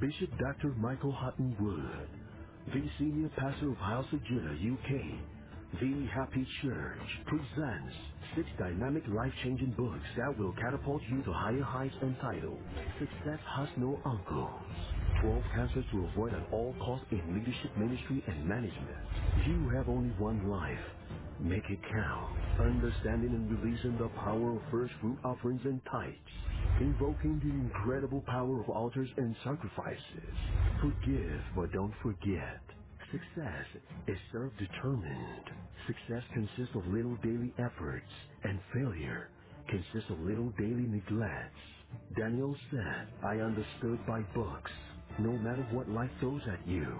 Bishop Dr. Michael Hutton Wood, the senior pastor of House of Judah, UK, the Happy Church presents six dynamic life-changing books that will catapult you to higher heights entitled Success Has No Uncle. 12 cancers to avoid at all costs in leadership, ministry, and management. You have only one life. Make it count. Understanding and releasing the power of first fruit offerings and tithes. Invoking the incredible power of altars and sacrifices. Forgive, but don't forget. Success is self-determined. Success consists of little daily efforts, and failure consists of little daily neglects. Daniel said, I understood by books. No matter what life throws at you,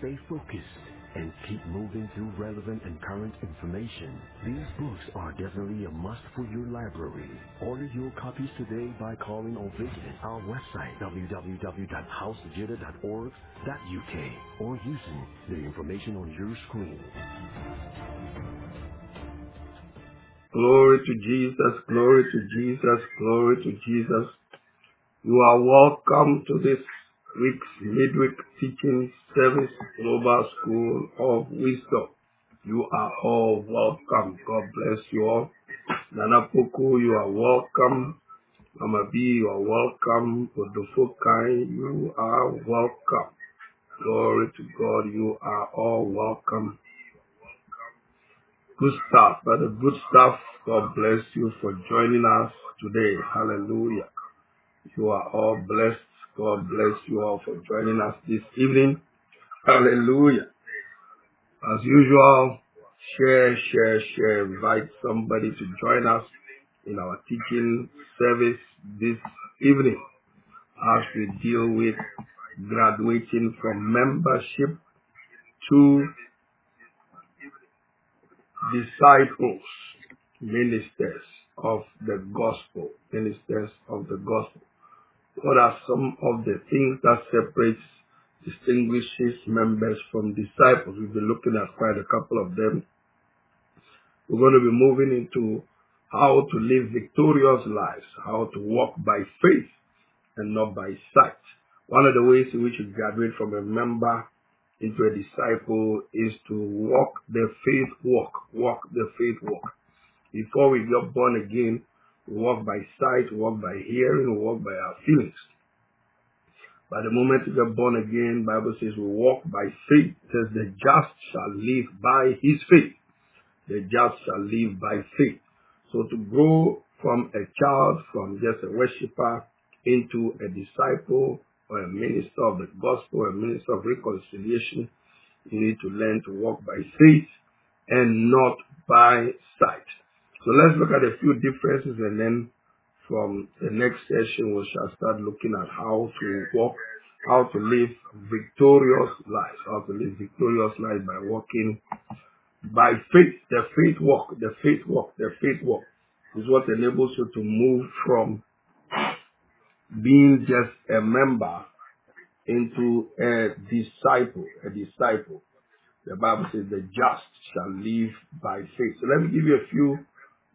stay focused and keep moving through relevant and current information. These books are definitely a must for your library. Order your copies today by calling or visiting our website www.housejudah.org.uk or using the information on your screen. Glory to Jesus, glory to Jesus, glory to Jesus. You are welcome to this week's midweek teaching service, Global School of Wisdom. You are all welcome. God bless you all. Nana Poku, you are welcome. Mama B, you are welcome. Odofokai, you are welcome. Glory to God, you are all welcome. Good stuff, brother. Good stuff. God bless you for joining us today. Hallelujah. You are all blessed. God bless you all for joining us this evening. Hallelujah. As usual, share, share, share. Invite somebody to join us in our teaching service this evening as we deal with graduating from membership to disciples, ministers of the gospel, ministers of the gospel. What are some of the things that separates, distinguishes members from disciples? We've been looking at quite a couple of them. We're going to be moving into how to live victorious lives, how to walk by faith and not by sight. One of the ways in which you graduate from a member into a disciple is to walk the faith walk, walk the faith walk. Before we get born again, walk by sight, walk by hearing, walk by our feelings. By the moment we get born again, Bible says we walk by faith. It says the just shall live by his faith. The just shall live by faith. So to grow from a child, from just a worshiper into a disciple or a minister of the gospel, a minister of reconciliation, you need to learn to walk by faith and not by sight. So let's look at a few differences and then from the next session we shall start looking at how to walk, how to live victorious lives, how to live victorious lives by walking by faith. The faith walk, the faith walk, the faith walk is what enables you to move from being just a member into a disciple, a disciple. The Bible says the just shall live by faith. So let me give you a few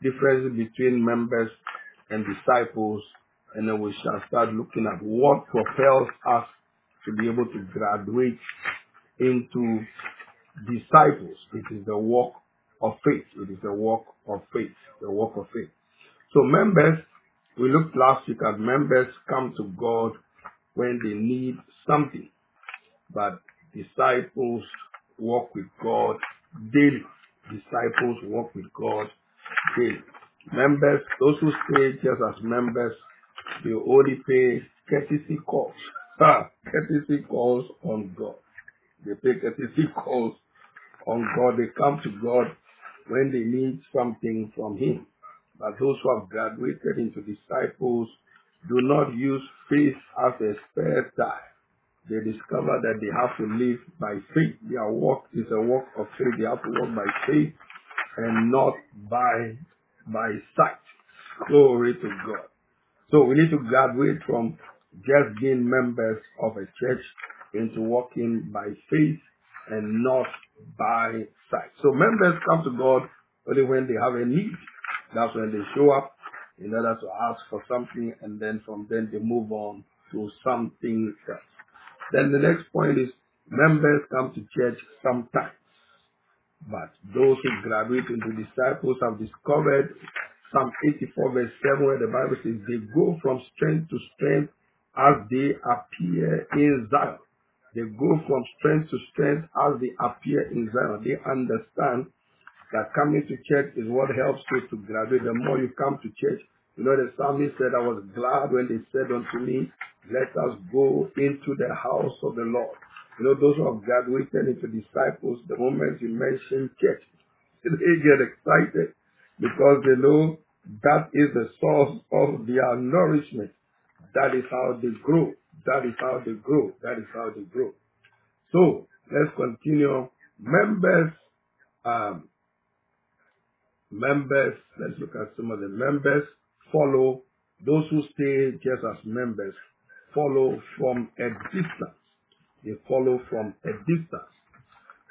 differences between members and disciples, and then we shall start looking at what propels us to be able to graduate into disciples. It is the work of faith. It is the work of faith. The work of faith. So members, we looked last week at members come to God when they need something, but disciples walk with God daily. Disciples walk with God daily. Members, those who stay just as members, they only pay courtesy calls. Ah, courtesy calls on God. They pay courtesy calls on God. They come to God when they need something from Him. But those who have graduated into disciples do not use faith as a spare tire. They discover that they have to live by faith. Their walk is a walk of faith. They have to walk by faith and not by by sight. Glory to God. So we need to graduate from just being members of a church into walking by faith and not by sight. So members come to God only when they have a need. That's when they show up in order to ask for something and then from then they move on to something else. Then the next point is members come to church sometimes. But those who graduate into disciples have discovered Psalm 84 verse 7 where the Bible says they go from strength to strength as they appear in Zion. They go from strength to strength as they appear in Zion. They understand that coming to church is what helps you to graduate. The more you come to church, you know, the psalmist said, I was glad when they said unto me, let us go into the house of the Lord. You know, those who have graduated into disciples, the moment you mention church, they get excited because they know that is the source of their nourishment. That is how they grow. That is how they grow. That is how they grow. So let's continue. Members, um, members, let's look at some of the members follow those who stay just as members follow from a distance. They follow from a distance.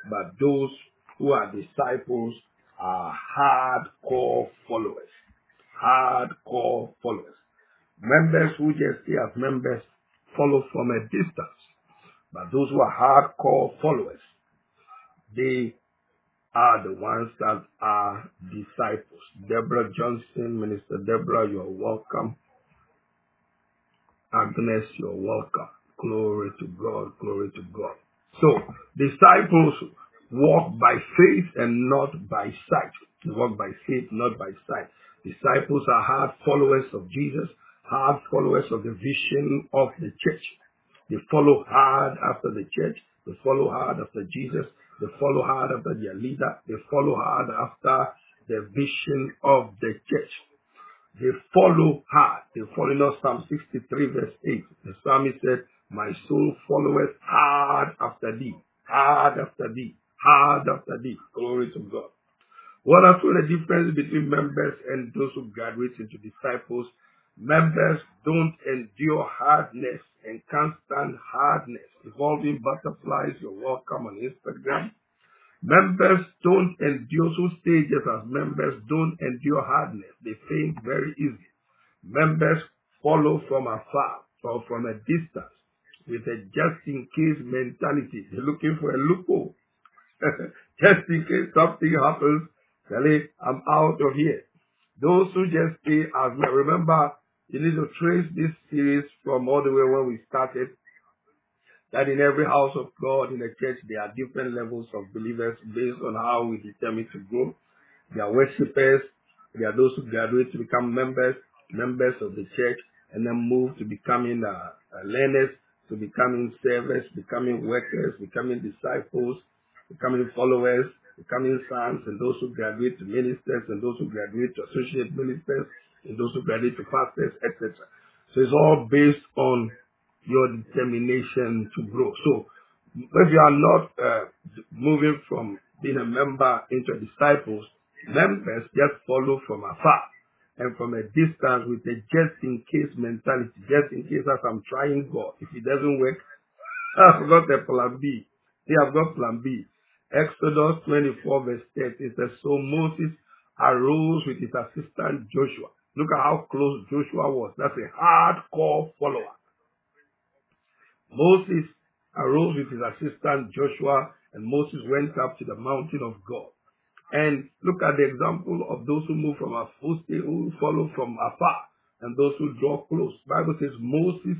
But those who are disciples are hardcore followers. Hardcore followers. Members who just stay as members follow from a distance. But those who are hardcore followers, they are the ones that are disciples. Deborah Johnson, Minister Deborah, you're welcome. Agnes, you're welcome. Glory to God, glory to God. So, disciples walk by faith and not by sight. They walk by faith, not by sight. Disciples are hard followers of Jesus, hard followers of the vision of the church. They follow hard after the church. They follow hard after Jesus. They follow hard after their leader. They follow hard after the vision of the church. They follow hard. They follow not Psalm 63 verse 8. The psalmist said, My soul followeth hard after thee, hard after thee, hard after thee. Glory to God. What are the difference between members and those who graduate into disciples? Members don't endure hardness and can't stand hardness. Evolving butterflies, you're welcome on Instagram. Members don't endure, so stages as members don't endure hardness. They faint very easily. Members follow from afar or from a distance with a just in case mentality. They're looking for a loophole. just in case something happens, tell it, I'm out of here. Those who just stay as well. remember you need to trace this series from all the way when we started. That in every house of God, in the church, there are different levels of believers based on how we determine to grow. There are worshippers. There are those who graduate to become members, members of the church, and then move to becoming uh, learners, to becoming servants, becoming workers, becoming disciples, becoming followers, becoming sons, and those who graduate to ministers, and those who graduate to associate ministers, and those who graduate to pastors, etc. So it's all based on your determination to grow. So if you are not uh, moving from being a member into a disciples, members just follow from afar and from a distance with a just in case mentality. Just in case as I'm trying God. If it doesn't work, I've got a plan B. They have got plan B. Exodus 24 verse 30 says, So Moses arose with his assistant Joshua Look at how close Joshua was. That's a hardcore follower. Moses arose with his assistant Joshua and Moses went up to the mountain of God. And look at the example of those who move from afar, who follow from afar, and those who draw close. Bible says Moses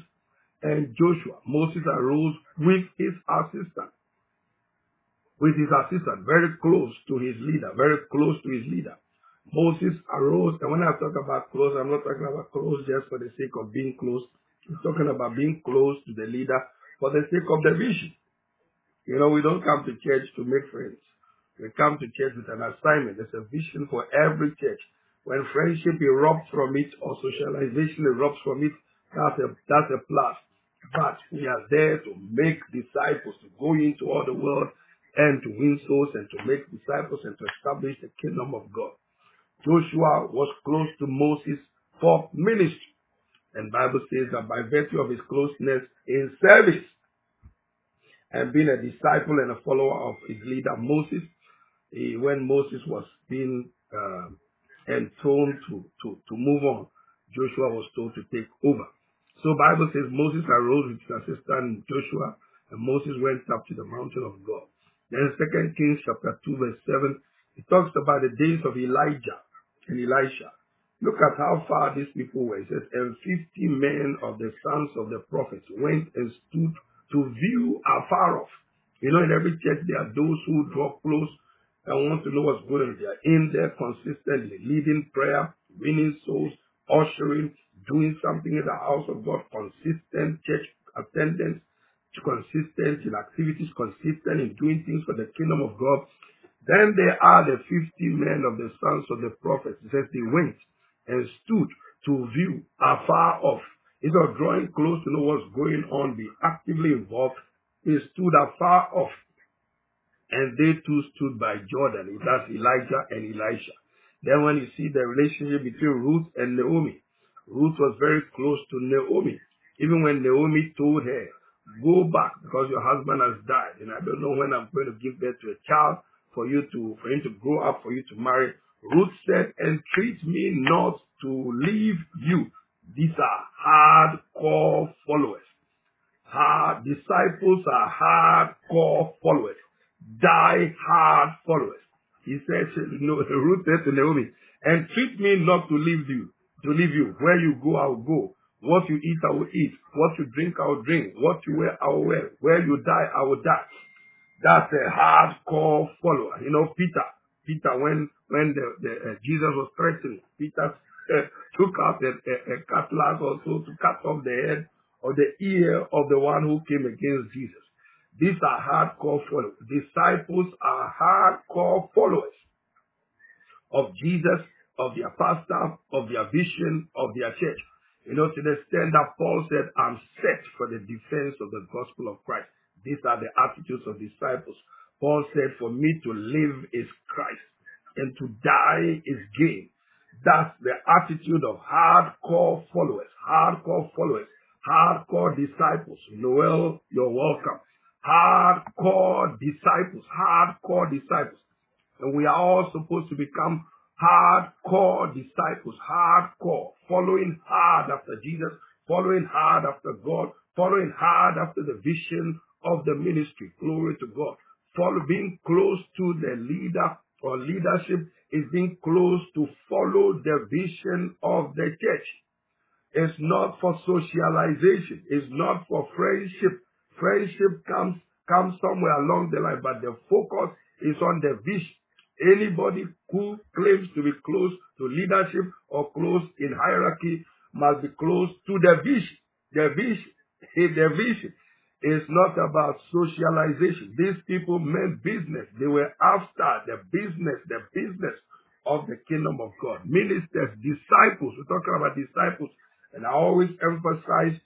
and Joshua. Moses arose with his assistant. With his assistant, very close to his leader, very close to his leader. Moses arose, and when I talk about close, I'm not talking about close just for the sake of being close. I'm talking about being close to the leader for the sake of the vision. You know, we don't come to church to make friends. We come to church with an assignment. There's a vision for every church. When friendship erupts from it or socialization erupts from it, that's a, that's a plus. But we are there to make disciples, to go into all the world and to win souls and to make disciples and to establish the kingdom of God. Joshua was close to Moses for ministry. And Bible says that by virtue of his closeness in service and being a disciple and a follower of his leader Moses, when Moses was being uh, enthroned to, to, to move on, Joshua was told to take over. So Bible says Moses arose with his assistant Joshua and Moses went up to the mountain of God. Then Second Kings chapter 2 verse 7, it talks about the days of Elijah and Elisha. Look at how far these people were. It says, and 50 men of the sons of the prophets went and stood to view afar off. You know, in every church there are those who draw close and want to know what's going on. They are in there consistently, leading prayer, winning souls, ushering, doing something in the house of God, consistent church attendance, consistent in activities, consistent in doing things for the kingdom of God. Then there are the 50 men of the sons of the prophets. It says they went and stood to view afar off. Instead of drawing close to know what's going on, be actively involved, they stood afar off. And they too stood by Jordan. That's Elijah and Elisha. Then when you see the relationship between Ruth and Naomi, Ruth was very close to Naomi. Even when Naomi told her, go back because your husband has died and I don't know when I'm going to give birth to a child for you to, for him to grow up, for you to marry. Ruth said, entreat me not to leave you. These are hardcore followers. Hard disciples are hardcore followers. Die hard followers. He no, Ruth said to Naomi, entreat me not to leave you, to leave you. Where you go, I will go. What you eat, I will eat. What you drink, I will drink. What you wear, I will wear. Where you die, I will die. That's a hardcore follower. You know, Peter. Peter, when when the, the uh, Jesus was threatening, Peter uh, took out a, a, a cutlass also to cut off the head or the ear of the one who came against Jesus. These are hardcore followers. Disciples are hardcore followers of Jesus, of their pastor, of their vision, of their church. You know, to the extent that Paul said, I'm set for the defense of the gospel of Christ. These are the attitudes of disciples. Paul said, for me to live is Christ and to die is gain. That's the attitude of hardcore followers, hardcore followers, hardcore disciples. Noel, you're welcome. Hardcore disciples, hardcore disciples. And we are all supposed to become hardcore disciples, hardcore, following hard after Jesus, following hard after God, following hard after the vision of the ministry. Glory to God. Follow, being close to the leader or leadership is being close to follow the vision of the church. It's not for socialization. It's not for friendship. Friendship comes, comes somewhere along the line, but the focus is on the vision. Anybody who claims to be close to leadership or close in hierarchy must be close to the vision. The vision, the vision is not about socialization. These people meant business. They were after the business, the business of the kingdom of God. Ministers, disciples. We're talking about disciples. And I always emphasize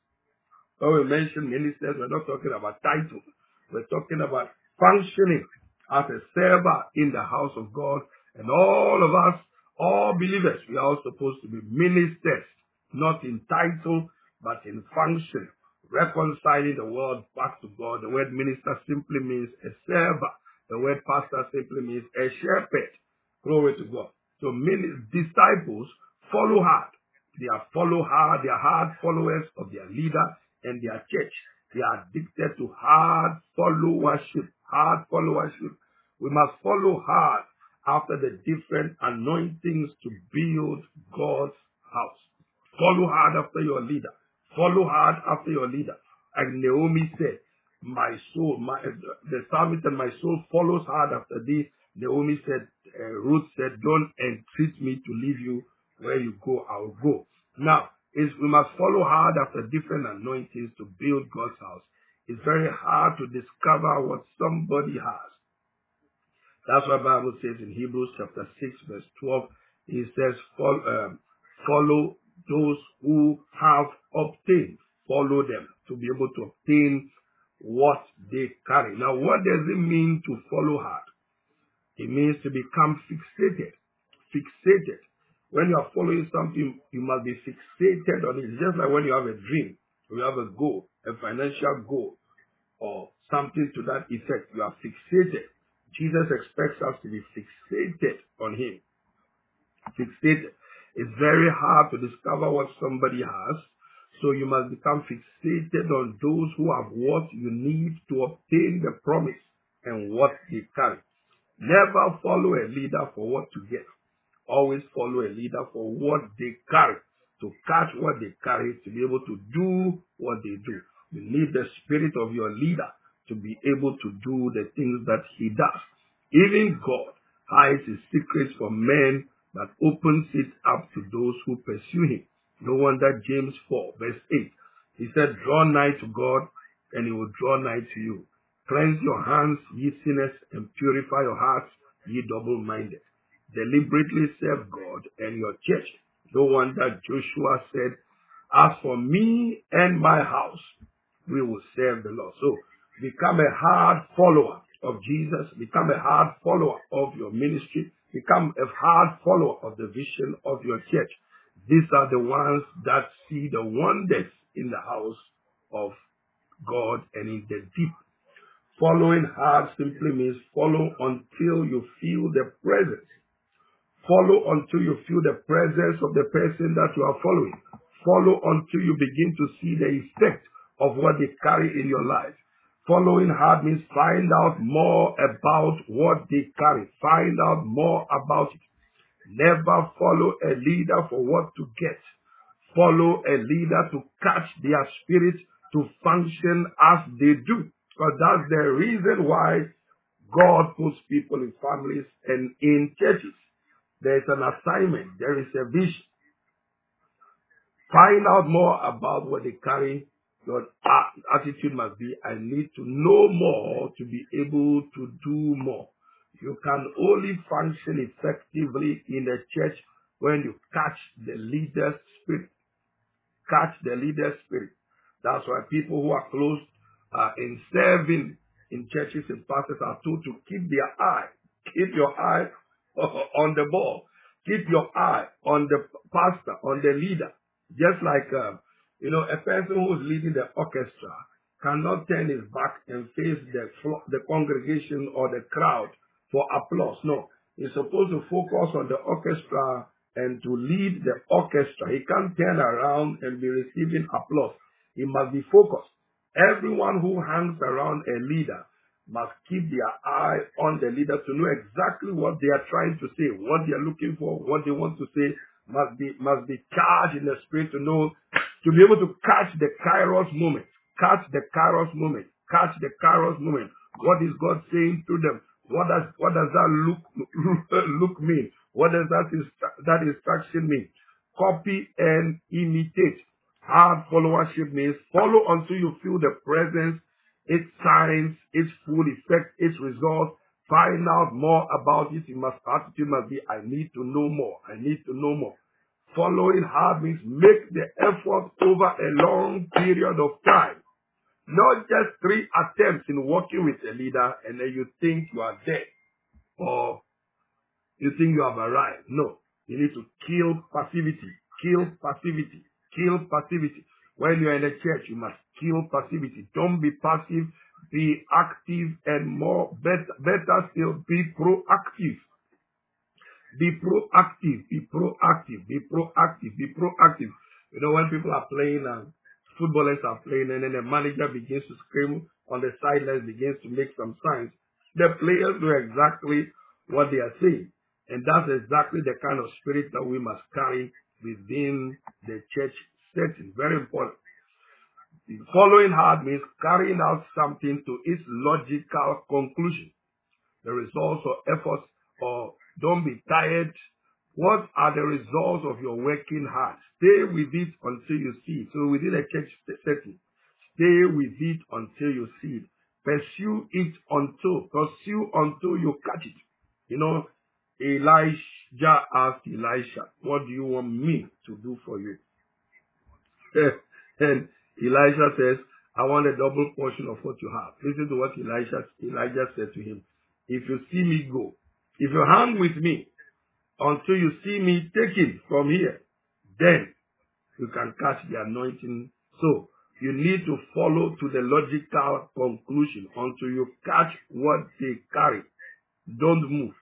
when we mention ministers, we're not talking about titles. We're talking about functioning as a server in the house of God. And all of us, all believers, we are all supposed to be ministers, not in title, but in function, reconciling the world back to God. The word minister simply means a server. The word pastor simply means a shepherd. Glory to God. So many disciples follow hard. They are follow hard. They are hard followers of their leader and their church. They are addicted to hard followership. Hard followership. We must follow hard after the different anointings to build God's house. Follow hard after your leader. Follow hard after your leader. And Naomi said, my soul, my, the psalmist and my soul follows hard after thee. Naomi said, uh, Ruth said, don't entreat me to leave you. Where you go, I'll go. Now, is we must follow hard after different anointings to build God's house. It's very hard to discover what somebody has. That's what Bible says in Hebrews chapter 6 verse 12. It says, um, follow those who have obtained. Follow them to be able to obtain what they carry. Now, what does it mean to follow hard? It means to become fixated. Fixated. When you are following something, you must be fixated on it. Just like when you have a dream, you have a goal, a financial goal, or something to that effect. You are fixated. Jesus expects us to be fixated on Him. Fixated. It's very hard to discover what somebody has. So you must become fixated on those who have what you need to obtain the promise and what they carry. Never follow a leader for what to get. Always follow a leader for what they carry, to catch what they carry, to be able to do what they do. You need the spirit of your leader to be able to do the things that he does. Even God hides his secrets from men, but opens it up to those who pursue him. No wonder James 4 verse 8, he said, draw nigh to God and he will draw nigh to you. Cleanse your hands, ye sinners, and purify your hearts, ye double-minded. Deliberately serve God and your church. No wonder Joshua said, as for me and my house, we will serve the Lord. So become a hard follower of Jesus, become a hard follower of your ministry, become a hard follower of the vision of your church. These are the ones that see the wonders in the house of God and in the deep. Following hard simply means follow until you feel the presence. Follow until you feel the presence of the person that you are following. Follow until you begin to see the effect of what they carry in your life. Following hard means find out more about what they carry. Find out more about it. Never follow a leader for what to get. Follow a leader to catch their spirit to function as they do. Because that's the reason why God puts people in families and in churches. There's an assignment. There is a vision. Find out more about what they carry your attitude must be, I need to know more to be able to do more. You can only function effectively in a church when you catch the leader's spirit. Catch the leader's spirit. That's why people who are close uh, in serving in churches and pastors are told to keep their eye, keep your eye on the ball, keep your eye on the pastor, on the leader. Just like uh, you know, a person who is leading the orchestra cannot turn his back and face the, the congregation or the crowd for applause. No, he's supposed to focus on the orchestra and to lead the orchestra. He can't turn around and be receiving applause. He must be focused. Everyone who hangs around a leader must keep their eye on the leader to know exactly what they are trying to say, what they are looking for, what they want to say, must be must be charged in the spirit to know to be able to catch the kairos moment, catch the kairos moment, catch the kairos moment. What is God saying to them? What does what does that look look mean? What does that that instruction mean? Copy and imitate. Hard followership means follow until you feel the presence, its signs, its full effect, its results. Find out more about it. You must attitude must be I need to know more. I need to know more. Following means make the effort over a long period of time. Not just three attempts in working with a leader and then you think you are dead or you think you have arrived. No. You need to kill passivity. Kill passivity. Kill passivity. When you're in a church, you must kill passivity. Don't be passive. Be active and more, better, better still, be proactive. Be proactive, be proactive, be proactive, be proactive. You know, when people are playing and footballers are playing and then the manager begins to scream on the sidelines, begins to make some signs, the players know exactly what they are saying. And that's exactly the kind of spirit that we must carry within the church setting. Very important. Following hard means carrying out something to its logical conclusion. The results or efforts or don't be tired. What are the results of your working hard? Stay with it until you see it. So within a church setting, stay with it until you see it. Pursue it until, pursue until you catch it. You know, Elijah asked Elisha, what do you want me to do for you? and Elijah says, I want a double portion of what you have. Listen to what Elijah, Elijah said to him. If you see me go, if you hang with me until you see me taken from here, then you can catch the anointing. So you need to follow to the logical conclusion until you catch what they carry. Don't move,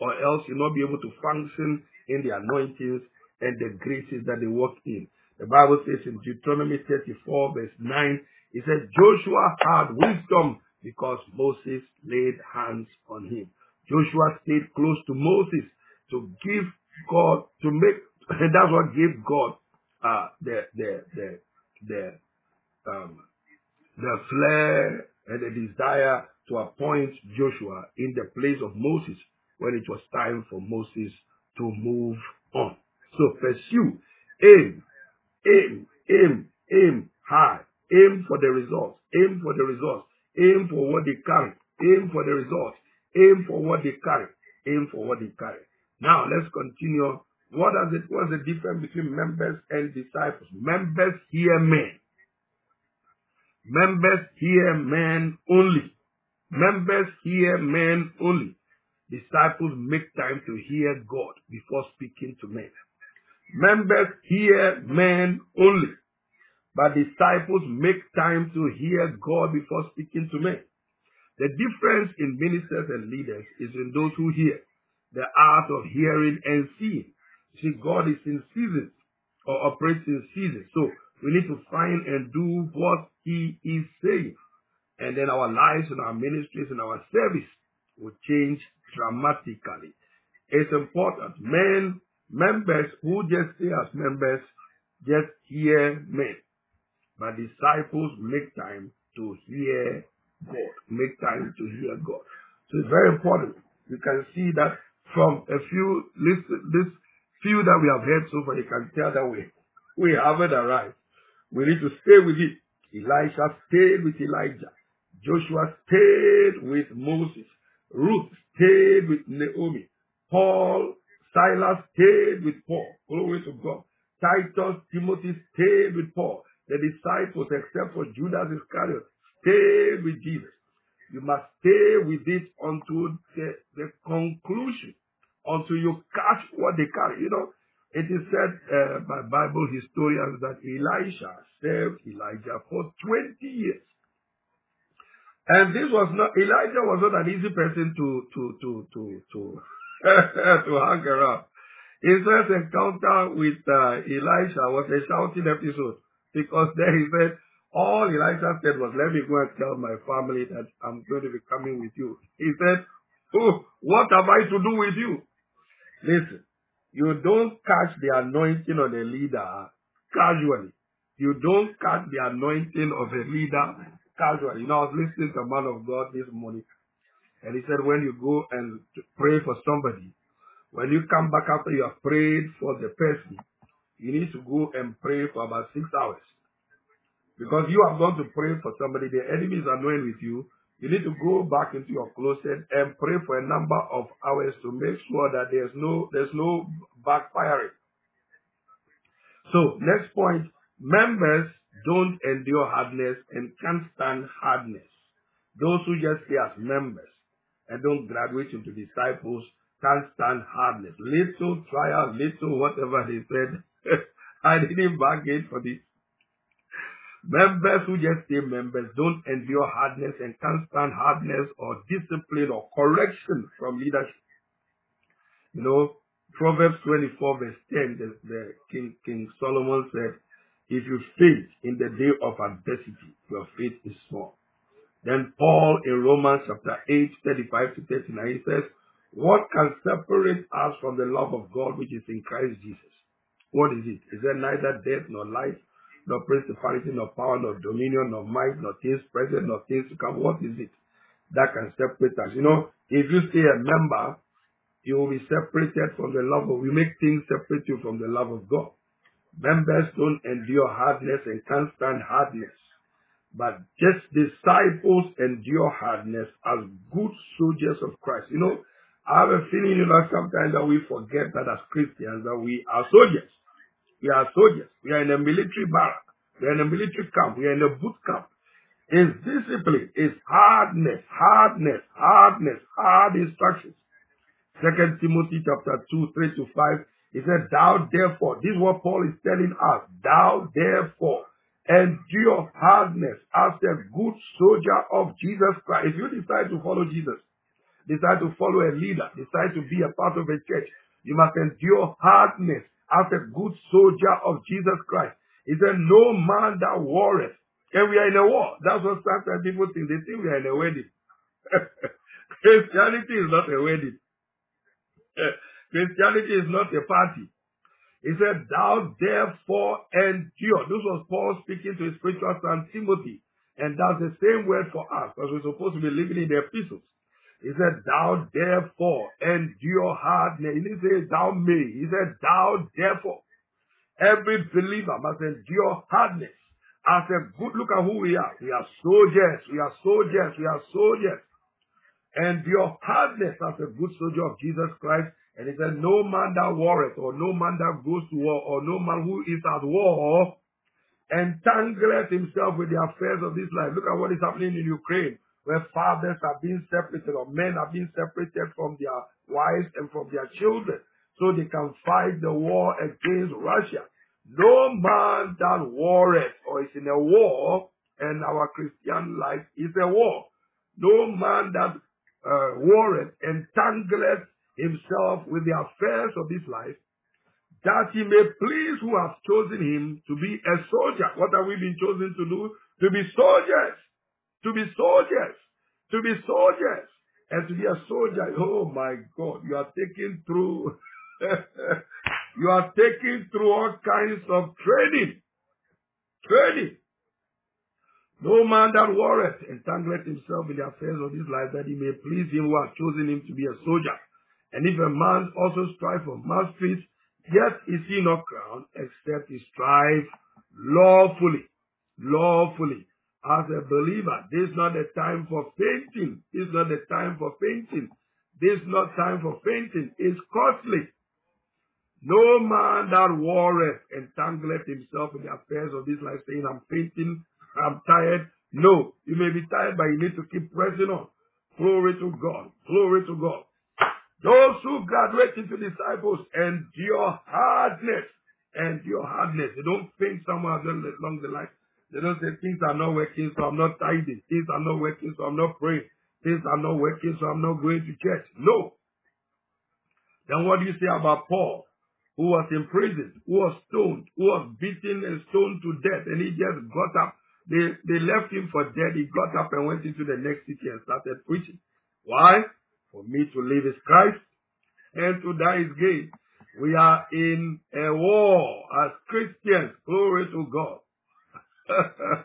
or else you'll not be able to function in the anointings and the graces that they walk in. The Bible says in Deuteronomy 34 verse 9, it says Joshua had wisdom because Moses laid hands on him. Joshua stayed close to Moses to give God, to make, that's what gave God uh, the, the, the, the, um, the flair and the desire to appoint Joshua in the place of Moses when it was time for Moses to move on. So pursue, aim, aim, aim, aim high, aim for the results, aim for the results, aim for what they carry, aim for the results, aim for what they carry, aim for what they carry. Now let's continue. What does it? What's the difference between members and disciples? Members hear men. Members hear men only. Members hear men only. Disciples make time to hear God before speaking to men. Members hear men only. But disciples make time to hear God before speaking to men. The difference in ministers and leaders is in those who hear, the art of hearing and seeing. See, God is in seasons or operates in seasons. So we need to find and do what He is saying. And then our lives and our ministries and our service will change dramatically. It's important. Men, members who just stay as members just hear men. But disciples make time to hear God. Make time to hear God. So it's very important. You can see that from a few listen, this few that we have heard so far, you can tell that we we haven't arrived. We need to stay with it. Elisha stayed with Elijah. Joshua stayed with Moses. Ruth stayed with Naomi. Paul, Silas stayed with Paul. Glory to God. Titus, Timothy stayed with Paul. The disciples, except for Judas Iscariot, stayed with Jesus. You must stay with it until the, the conclusion, until you catch what they carry. You know, it is said uh, by Bible historians that Elisha served Elijah for 20 years. And this was not Elijah was not an easy person to to to to to to hang around. First encounter with uh, was a shouting episode because there he said, all Elisha said was, let me go and tell my family that I'm going to be coming with you. He said, oh, what have I to do with you? Listen, you don't catch the anointing of a leader casually. You don't catch the anointing of a leader casually. You know, I was listening to a man of God this morning, and he said, when you go and pray for somebody, when you come back after you have prayed for the person, you need to go and pray for about six hours. Because you have gone to pray for somebody, the enemy is annoying with you. You need to go back into your closet and pray for a number of hours to make sure that there's no there's no backfiring. So next point, members don't endure hardness and can't stand hardness. Those who just stay as members and don't graduate into disciples can't stand hardness. Little trial, little whatever they said. I didn't bargain for this. Members who just stay members don't endure hardness and can't stand hardness or discipline or correction from leadership. You know, Proverbs 24 verse 10, the, the King, King Solomon said, if you faint in the day of adversity, your faith is small. Then Paul in Romans chapter 8, 35 to 39, he says, what can separate us from the love of God which is in Christ Jesus? What is it? Is there neither death nor life, nor principality, nor power, nor dominion, nor might, nor things present, nor things to come. What is it that can separate us? You know, if you stay a member, you will be separated from the love of, we make things separate you from the love of God. Members don't endure hardness and can't stand hardness. But just disciples endure hardness as good soldiers of Christ. You know, I have a feeling, you know, sometimes that we forget that as Christians that we are soldiers. We are soldiers. We are in a military barrack. We are in a military camp. We are in a boot camp. It's discipline. It's hardness, hardness, hardness, hard instructions. Second Timothy chapter 2, 3 to 5. He said, Thou therefore, this is what Paul is telling us. Thou therefore endure hardness as a good soldier of Jesus Christ. If you decide to follow Jesus, decide to follow a leader, decide to be a part of a church, you must endure hardness as a good soldier of Jesus Christ. He said, No man that warreth. And we are in a war. That's what sometimes people think. They think we are in a wedding. Christianity is not a wedding. Christianity is not a party. He said, Thou therefore endure. This was Paul speaking to his spiritual son Timothy. And that's the same word for us, because we're supposed to be living in the epistles. He said, Thou therefore endure hardness. He didn't say thou may. He said, Thou therefore. Every believer must endure hardness. As a good look at who we are. We are soldiers. We are soldiers. We are soldiers. Endure hardness as a good soldier of Jesus Christ. And he said, No man that warreth, or no man that goes to war, or no man who is at war entangleth himself with the affairs of this life. Look at what is happening in Ukraine, where fathers are being separated or men are being separated from their wives and from their children so they can fight the war against Russia. No man that warreth or is in a war, and our Christian life is a war. No man that uh, warreth entangleth himself with the affairs of this life that he may please who have chosen him to be a soldier. What have we been chosen to do? To be soldiers. To be soldiers. To be soldiers. And to be a soldier, oh my God, you are taken through, you are taken through all kinds of training. Training. No man that warreth entangleth himself in the affairs of this life that he may please him who has chosen him to be a soldier. And if a man also strive for masteries, Yet is he not crowned except he strive lawfully. Lawfully. As a believer, this is not the time for fainting. This is not the time for fainting. This is not time for fainting. It's costly. No man that warreth entangleth himself in the affairs of this life, saying, I'm fainting, I'm tired. No, you may be tired, but you need to keep pressing on. Glory to God. Glory to God. Those who graduate into disciples endure hardness. Endure hardness. They don't think somewhere along the line. They don't say things are not working, so I'm not tithing. Things are not working, so I'm not praying. Things are not working, so I'm not going to church. No. Then what do you say about Paul, who was in prison, who was stoned, who was beaten and stoned to death, and he just got up. They, they left him for dead. He got up and went into the next city and started preaching. Why? For me to live is Christ and to die is gain. We are in a war as Christians. Glory to God.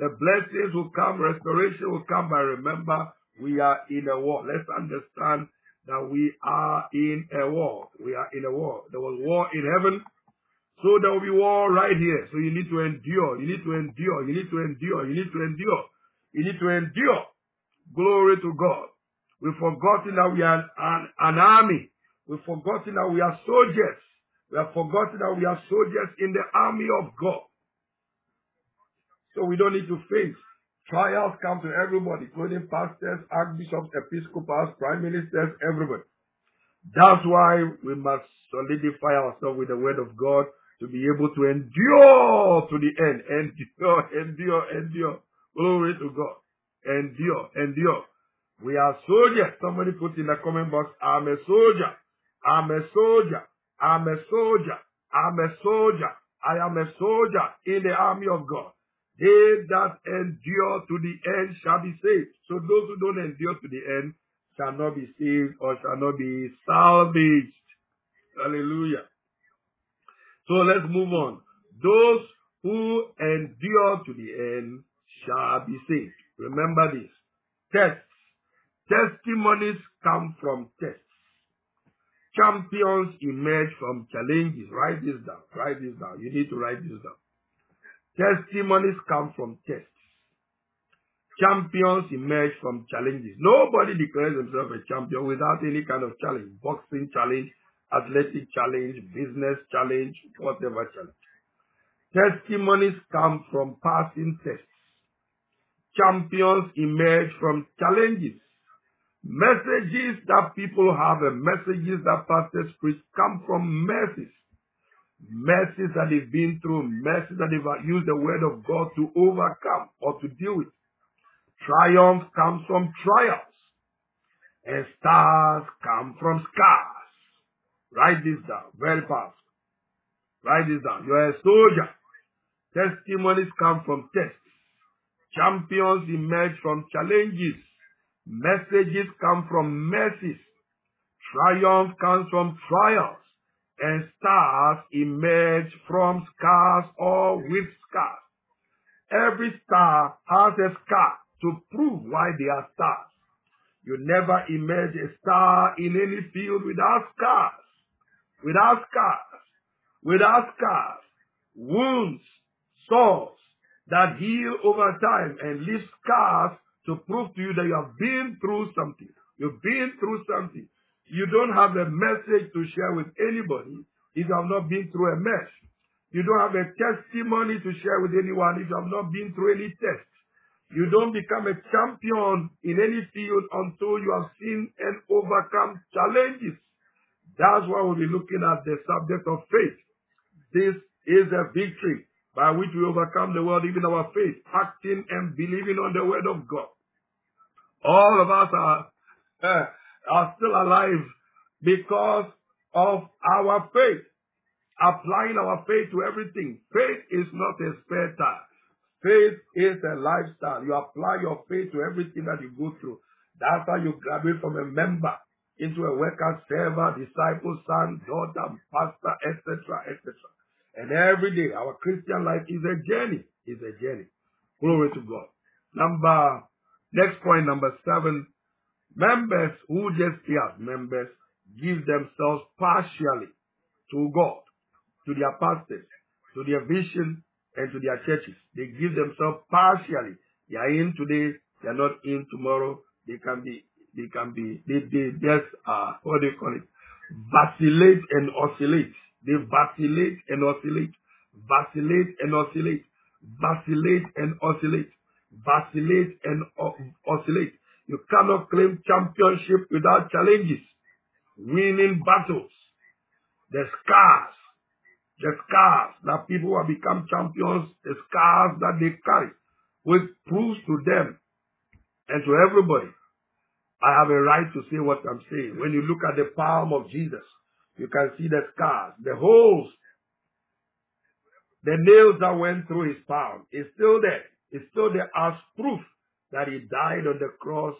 the blessings will come, restoration will come, but remember, we are in a war. Let's understand that we are in a war. We are in a war. There was war in heaven, so there will be war right here. So you need to endure. You need to endure. You need to endure. You need to endure. You need to endure. Glory to God. We've forgotten that we are an, an army. We've forgotten that we are soldiers. We have forgotten that we are soldiers in the army of God. So we don't need to face. Trials come to everybody, including pastors, archbishops, episcopals, prime ministers, everybody. That's why we must solidify ourselves with the word of God to be able to endure to the end. Endure, endure, endure. Glory to God. Endure, endure. We are soldiers. Somebody put in the comment box, I'm a soldier. I'm a soldier. I'm a soldier. I'm a soldier. I am a soldier in the army of God. They that endure to the end shall be saved. So those who don't endure to the end shall not be saved or shall not be salvaged. Hallelujah. So let's move on. Those who endure to the end shall be saved. Remember this. Tests Testimonies come from tests. Champions emerge from challenges. Write this down. Write this down. You need to write this down. Testimonies come from tests. Champions emerge from challenges. Nobody declares himself a champion without any kind of challenge. Boxing challenge, athletic challenge, business challenge, whatever challenge. Testimonies come from passing tests. Champions emerge from challenges. Messages that people have and messages that pastors preach come from mercies. Mercies that they've been through, mercies that they've used the word of God to overcome or to deal with. Triumph comes from trials. And stars come from scars. Write this down. Very fast. Write this down. You're a soldier. Testimonies come from tests. Champions emerge from challenges. Messages come from mercies. Triumph comes from trials. And stars emerge from scars or with scars. Every star has a scar to prove why they are stars. You never emerge a star in any field without scars. Without scars. Without scars. Wounds, sores that heal over time and leave scars to prove to you that you have been through something. You've been through something. You don't have a message to share with anybody if you have not been through a mess. You don't have a testimony to share with anyone if you have not been through any test. You don't become a champion in any field until you have seen and overcome challenges. That's why we'll be looking at the subject of faith. This is a victory by which we overcome the world, even our faith, acting and believing on the word of God. All of us are, uh, are still alive because of our faith. Applying our faith to everything. Faith is not a spare time. Faith is a lifestyle. You apply your faith to everything that you go through. That's how you graduate from a member into a worker, server, disciple, son, daughter, pastor, etc., etc. And every day, our Christian life is a journey. Is a journey. Glory to God. Number, next point, number seven. Members who just hear members give themselves partially to God, to their pastors, to their vision, and to their churches. They give themselves partially. They are in today, they are not in tomorrow. They can be, they can be, they, they just, uh, what do you call it? Vacillate and oscillate. They vacillate and oscillate. Vacillate and oscillate. Vacillate and oscillate. Vacillate and oscillate. You cannot claim championship without challenges. Winning battles. The scars the scars that people have become champions, the scars that they carry, which proves to them and to everybody, I have a right to say what I'm saying. When you look at the palm of Jesus, you can see the scars, the holes, the nails that went through his palm. It's still there. It's still there as proof that he died on the cross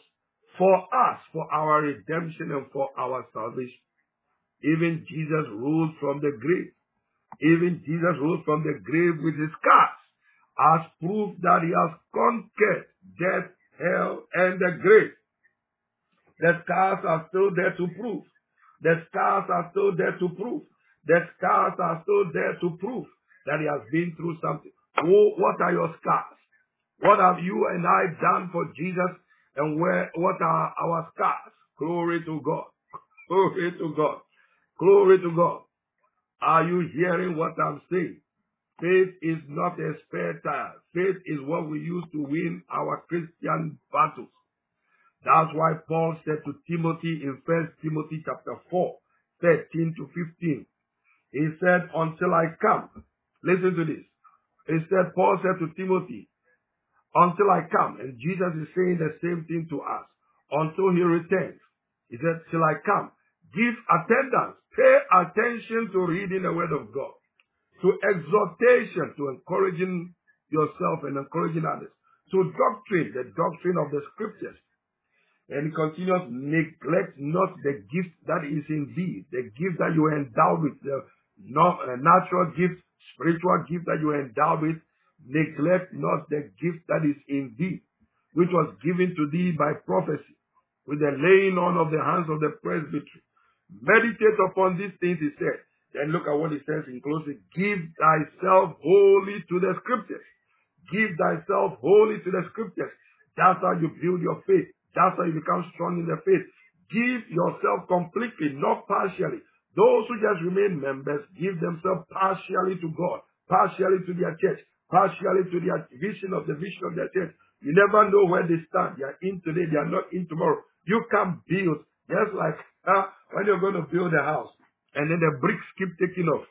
for us, for our redemption and for our salvation. Even Jesus rose from the grave. Even Jesus rose from the grave with his scars as proof that he has conquered death, hell, and the grave. The scars are still there to prove. The scars are still there to prove. The scars are still there to prove that he has been through something. What are your scars? What have you and I done for Jesus? And where, what are our scars? Glory to God. Glory to God. Glory to God. Are you hearing what I'm saying? Faith is not a spare tire. Faith is what we use to win our Christian battles. That's why Paul said to Timothy in 1 Timothy chapter 4, 13 to 15. He said, until I come. Listen to this. He said, Paul said to Timothy, until I come. And Jesus is saying the same thing to us. Until he returns. He said, till I come. Give attendance. Pay attention to reading the word of God, to exhortation, to encouraging yourself and encouraging others, to doctrine, the doctrine of the scriptures. And he continues, neglect not the gift that is in thee, the gift that you are endowed with, the natural gift, spiritual gift that you are endowed with. Neglect not the gift that is in thee, which was given to thee by prophecy, with the laying on of the hands of the presbytery. Meditate upon these things, he said. Then look at what he says in closing. Give thyself wholly to the scriptures. Give thyself wholly to the scriptures. That's how you build your faith. That's how you become strong in the faith. Give yourself completely, not partially. Those who just remain members give themselves partially to God, partially to their church, partially to their vision of the vision of their church. You never know where they stand. They are in today, they are not in tomorrow. You can build just like uh, when you're going to build a house and then the bricks keep taking off.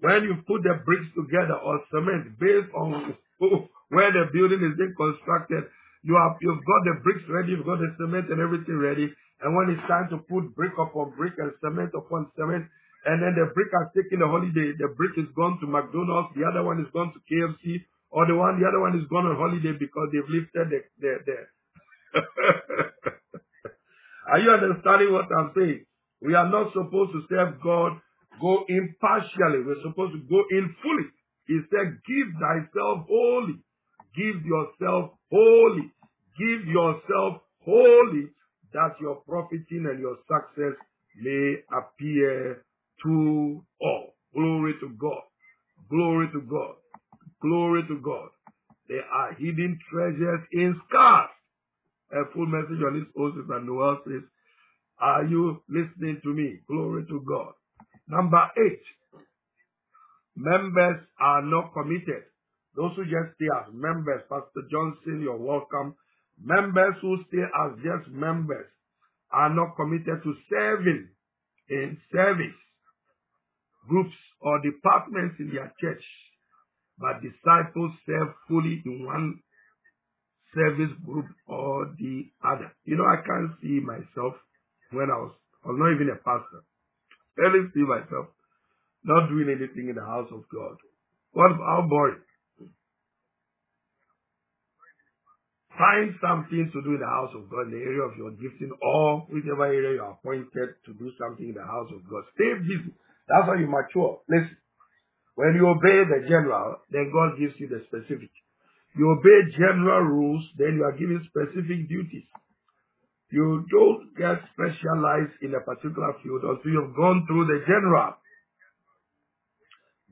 When you put the bricks together or cement based on where the building is being constructed, you have you've got the bricks ready, you've got the cement and everything ready. And when it's time to put brick upon brick and cement upon cement, and then the brick has taken a holiday. The brick is gone to McDonald's, the other one is gone to KFC, or the one, the other one is gone on holiday because they've lifted the, the, the. Are you understanding what I'm saying? We are not supposed to serve God, go impartially. We're supposed to go in fully. He said, give thyself wholly. Give yourself wholly. Give yourself wholly that your profiting and your success may appear to all. Glory to God. Glory to God. Glory to God. There are hidden treasures in scars. A full message on this Moses and Noel says, Are you listening to me? Glory to God. Number eight, members are not committed. Those who just stay as members, Pastor Johnson, you're welcome. Members who stay as just members are not committed to serving in service groups or departments in their church, but disciples serve fully in one service group or the other. You know, I can't see myself when I was, I was not even a pastor. I can't see myself not doing anything in the house of God. What how boring. Find something to do in the house of God in the area of your gifting or whichever area you are appointed to do something in the house of God. Stay busy. That's how you mature. Listen. When you obey the general, then God gives you the specific. You obey general rules, then you are given specific duties. You don't get specialized in a particular field until you've gone through the general.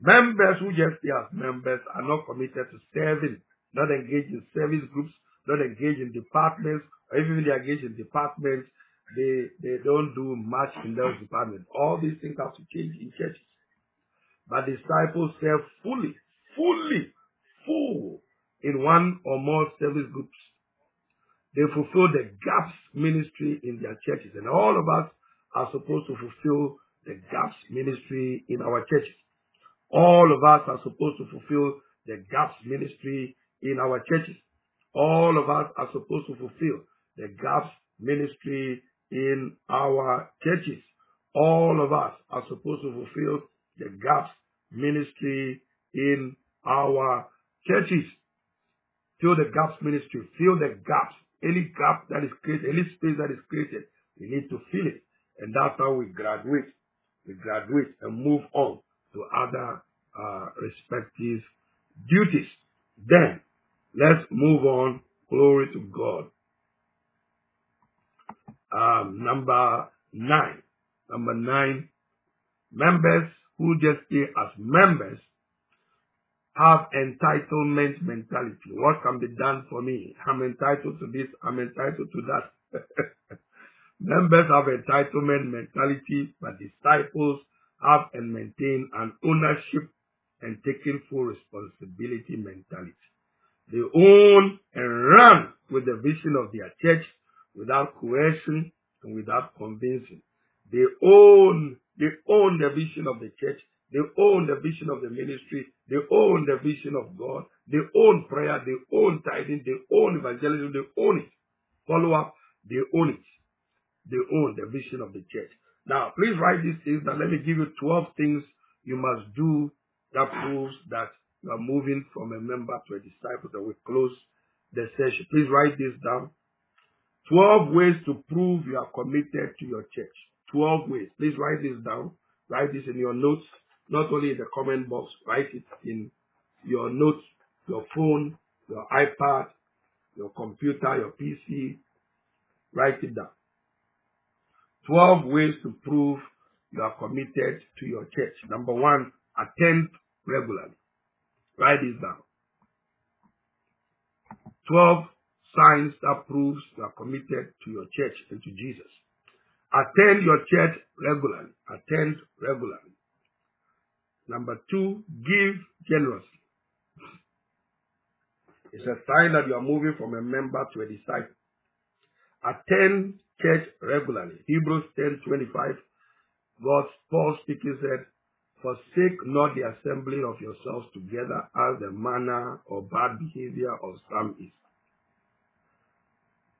Members who just stay as members are not committed to serving, not engaged in service groups, not engaged in departments, or even they engage in departments, they, they don't do much in those departments. All these things have to change in churches. But disciples serve fully, fully, full in one or more service groups. They fulfill the gaps ministry in their churches. And all of us are supposed to fulfill the gaps ministry in our churches. All of us are supposed to fulfill the gaps ministry in our churches. All of us are supposed to fulfill the gaps ministry in our churches. All of us are supposed to fulfill the gaps ministry in our churches. Fill the gaps ministry. Fill the gaps. Any gap that is created, any space that is created, we need to fill it. And that's how we graduate. We graduate and move on to other uh, respective duties. Then, let's move on. Glory to God. Um, number nine. Number nine. Members who just stay as members have entitlement mentality. What can be done for me? I'm entitled to this. I'm entitled to that. members have entitlement mentality, but disciples have and maintain an ownership and taking full responsibility mentality. They own and run with the vision of their church without coercion and without convincing. They own, they own the vision of the church. They own the vision of the ministry. They own the vision of God. They own prayer. They own tithing. They own evangelism. They own it. Follow up. They own it. They own the vision of the church. Now, please write these things Now, Let me give you 12 things you must do that proves that you are moving from a member to a disciple. That we close the session. Please write this down. 12 ways to prove you are committed to your church. 12 ways. Please write this down. Write this in your notes, not only in the comment box, write it in your notes, your phone, your iPad, your computer, your PC. Write it down. 12 ways to prove you are committed to your church. Number one, attend regularly. Write this down. 12 signs that proves you are committed to your church and to Jesus. Attend your church regularly. Attend regularly. Number two, give generously. It's a sign that you are moving from a member to a disciple. Attend church regularly. Hebrews 10 25. God, Paul speaking said, Forsake not the assembly of yourselves together as the manner or bad behavior of some is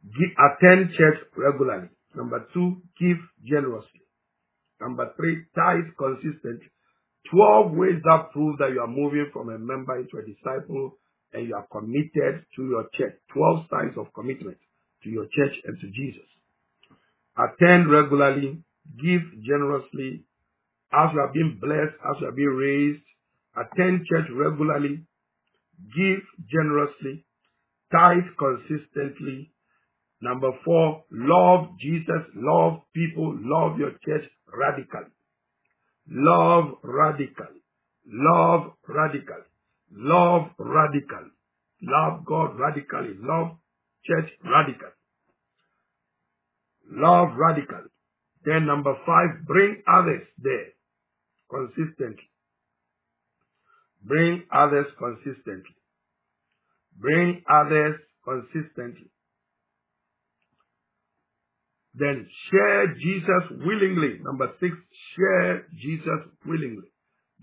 Give, attend church regularly. Number two, give generously. Number three, tithe consistently. 12 ways that prove that you are moving from a member into a disciple and you are committed to your church. 12 signs of commitment to your church and to Jesus. Attend regularly, give generously, as you are being blessed, as you are being raised. Attend church regularly, give generously, tithe consistently. Number four, love Jesus, love people, love your church radically. Love radically. Love radically. Love radically. Love God radically. Love church radically. Love radically. Then number five, bring others there consistently. Bring others consistently. Bring others consistently. Then share Jesus willingly. Number six, share Jesus willingly.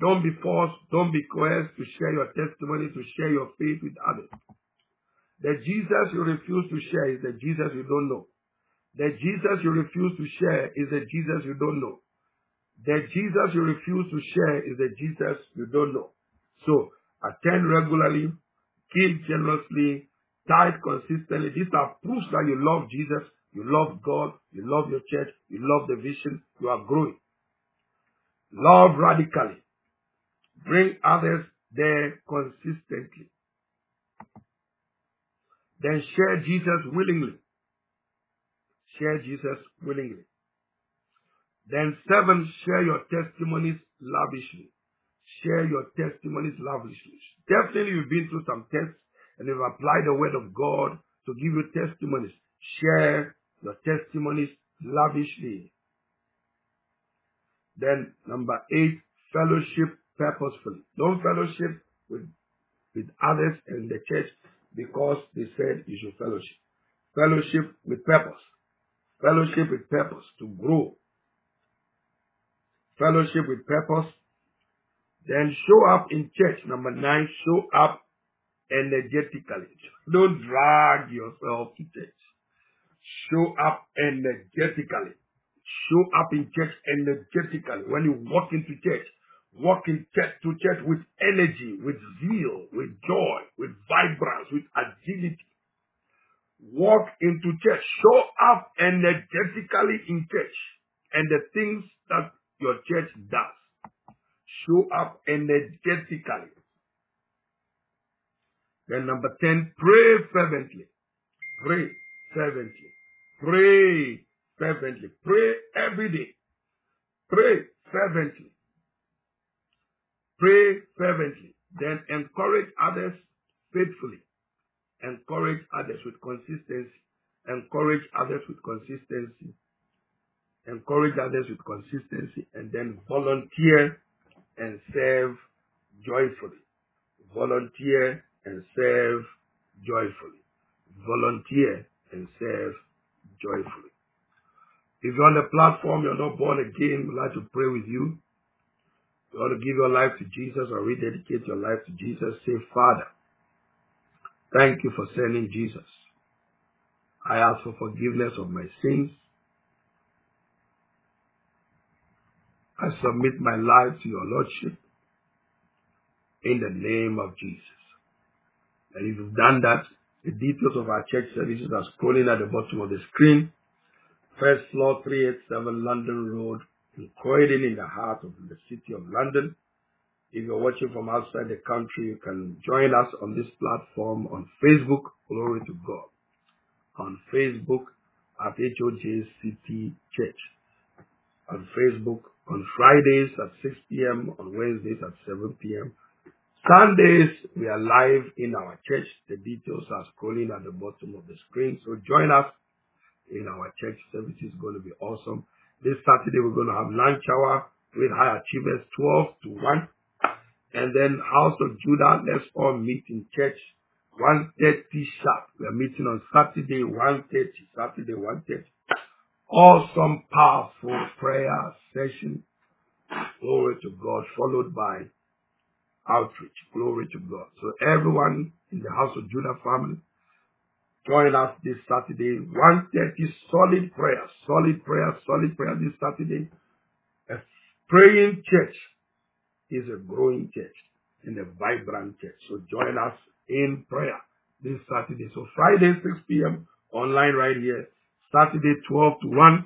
Don't be forced, don't be coerced to share your testimony, to share your faith with others. The Jesus you refuse to share is the Jesus you don't know. The Jesus you refuse to share is the Jesus you don't know. The Jesus you refuse to share is the Jesus you don't know. So attend regularly, give generously, tithe consistently. These are proofs that you love Jesus, you love God, you love your church, you love the vision, you are growing. Love radically. Bring others there consistently. Then share Jesus willingly. Share Jesus willingly. Then seven, share your testimonies lavishly. Share your testimonies lavishly. Definitely you've been through some tests and you've applied the word of God to give you testimonies. Share your testimonies lavishly. Then number eight, fellowship purposefully. Don't fellowship with, with others in the church because they said you should fellowship. Fellowship with purpose. Fellowship with purpose to grow. Fellowship with purpose. Then show up in church. Number nine, show up energetically. Don't drag yourself to church. Show up energetically. Show up in church energetically. When you walk into church, walk in church to church with energy, with zeal, with joy, with vibrance, with agility. Walk into church. Show up energetically in church and the things that your church does. Show up energetically. Then number 10, pray fervently. Pray fervently. Pray fervently. Pray every day. Pray fervently. Pray fervently. Then encourage others faithfully. Encourage others with consistency. Encourage others with consistency. Encourage others with consistency. And then volunteer and serve joyfully. Volunteer and serve joyfully. Volunteer and serve joyfully. If you're on the platform, you're not born again, we'd like to pray with you. You want to give your life to Jesus or rededicate your life to Jesus, say, Father, thank you for sending Jesus. I ask for forgiveness of my sins. I submit my life to your Lordship in the name of Jesus. And if you've done that, the details of our church services are scrolling at the bottom of the screen. First floor, 387 London Road, in Croydon in the heart of the city of London. If you're watching from outside the country, you can join us on this platform on Facebook. Glory to God. On Facebook at HOJ City Church. On Facebook on Fridays at 6 p.m. On Wednesdays at 7 p.m. Sundays, we are live in our church. The details are scrolling at the bottom of the screen. So join us in our church service. It's going to be awesome. This Saturday, we're going to have lunch hour with high achievers 12 to 1. And then House of Judah, let's all meet in church 1.30 sharp. We're meeting on Saturday 1.30. Saturday 1.30. Awesome, powerful prayer session. Glory to God, followed by outreach. Glory to God. So everyone in the House of Judah family, join us this Saturday, 1.30, solid prayer, solid prayer, solid prayer this Saturday. A Praying church is a growing church and a vibrant church. So join us in prayer this Saturday. So Friday, 6 p.m. online right here. Saturday, 12 to 1.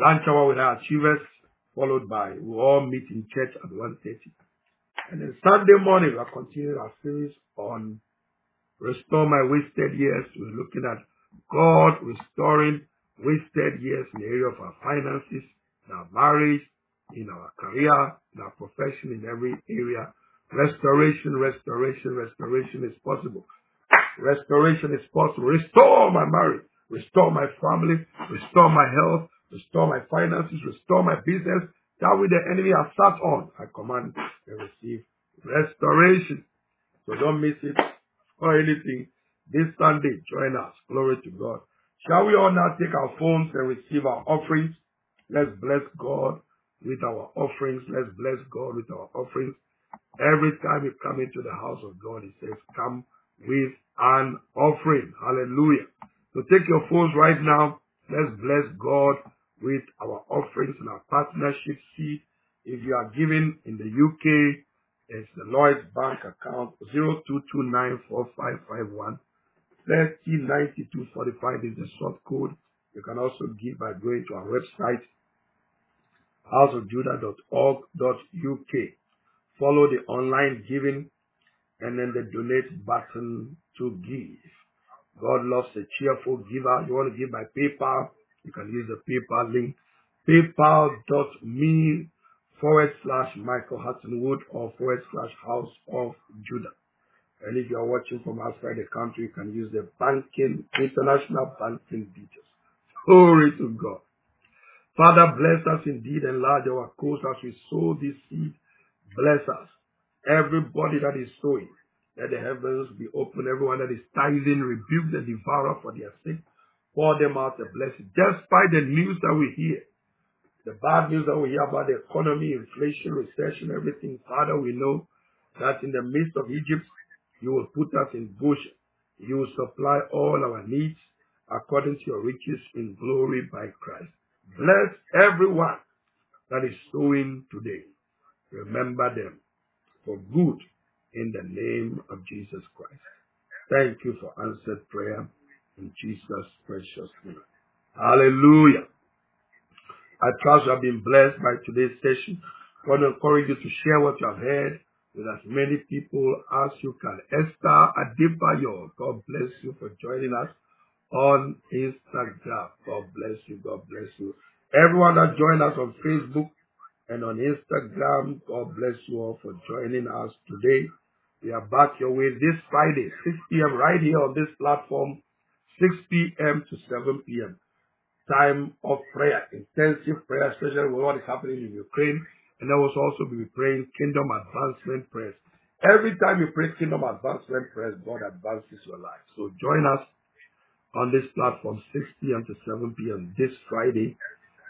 Lunch hour with our achievers, followed by we all meet in church at 1.30. And then Sunday morning, we're continuing our series on Restore My Wasted Years. We're looking at God restoring wasted years in the area of our finances, in our marriage, in our career, in our profession, in every area. Restoration, restoration, restoration is possible. Restoration is possible. Restore my marriage. Restore my family. Restore my health. Restore my finances. Restore my business. That which the enemy has sat on, I command and receive restoration. So don't miss it or anything. This Sunday, join us. Glory to God. Shall we all now take our phones and receive our offerings? Let's bless God with our offerings. Let's bless God with our offerings. Every time you come into the house of God, He says, come with an offering. Hallelujah. So take your phones right now. Let's bless God with our offerings and our partnership seed. If you are giving in the UK, it's the Lloyds Bank account 02294551. 309245 is the short code. You can also give by going to our website, houseofjudah.org.uk. Follow the online giving and then the donate button to give. God loves a cheerful giver. You want to give by PayPal? You can use the PayPal link. PayPal.me forward slash Michael Huttonwood or forward slash House of Judah. And if you are watching from outside the country, you can use the banking, international banking details. Glory to God. Father, bless us indeed, enlarge our coast as we sow this seed. Bless us. Everybody that is sowing, let the heavens be open. Everyone that is tithing, rebuke the devourer for their sake. Pour them out a blessing. Despite the news that we hear, the bad news that we hear about the economy, inflation, recession, everything, Father, we know that in the midst of Egypt, you will put us in bush. You will supply all our needs according to your riches in glory by Christ. Bless everyone that is sowing today. Remember them for good in the name of Jesus Christ. Thank you for answered prayer in Jesus' precious name. Hallelujah. I trust you have been blessed by today's session. I want to encourage you to share what you have heard with as many people as you can. Esther Adebayo, God bless you for joining us on Instagram. God bless you. God bless you. Everyone that joined us on Facebook, and on Instagram. God bless you all for joining us today. We are back your way this Friday, 6 p.m. right here on this platform, 6 p.m. to 7 p.m. Time of prayer, intensive prayer, especially with what is happening in Ukraine. And I will also be praying kingdom advancement prayers. Every time you pray kingdom advancement prayers, God advances your life. So join us on this platform, 6 p.m. to 7 p.m. this Friday.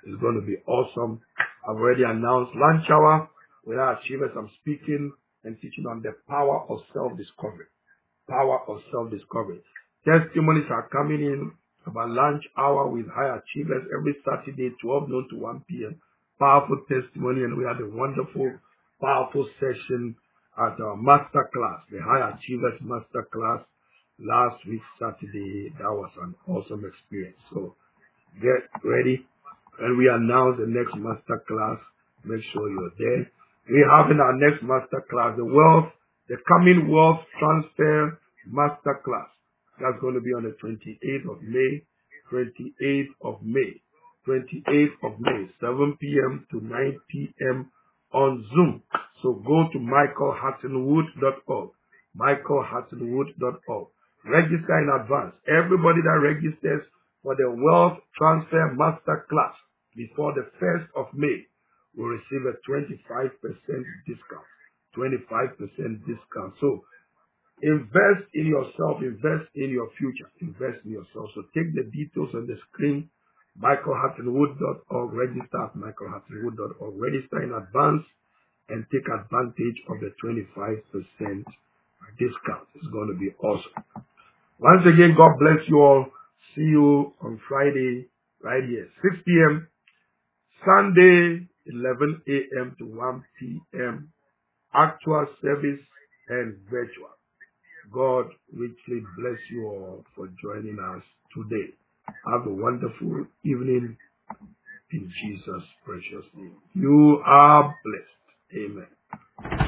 It's going to be awesome. I've already announced lunch hour with our achievers. I'm speaking and teaching on the power of self-discovery. Power of self-discovery. Testimonies are coming in about lunch hour with high achievers every Saturday, 12 noon to 1 p.m. Powerful testimony, and we had a wonderful, powerful session at our master class, the high achievers master class last week Saturday. That was an awesome experience. So get ready and we announce the next master class. Make sure you're there. We have in our next master class the wealth, the coming wealth transfer master class. That's going to be on the 28th of May, 28th of May, 28th of May, 7 p.m. to 9 p.m. on Zoom. So go to michaelhuttonwood.org, michaelhuttonwood.org. Register in advance. Everybody that registers for the Wealth Transfer Master Class before the 1st of May will receive a 25% discount. 25% discount. So invest in yourself, invest in your future, invest in yourself. So take the details on the screen, michaelhuttonwood.org, register at michaelhuttonwood.org, register in advance and take advantage of the 25% discount. It's going to be awesome. Once again, God bless you all. See you on Friday right here, 6 p.m. Sunday 11 a.m. to 1 p.m. Actual service and virtual. God richly bless you all for joining us today. Have a wonderful evening in Jesus' precious name. You are blessed. Amen.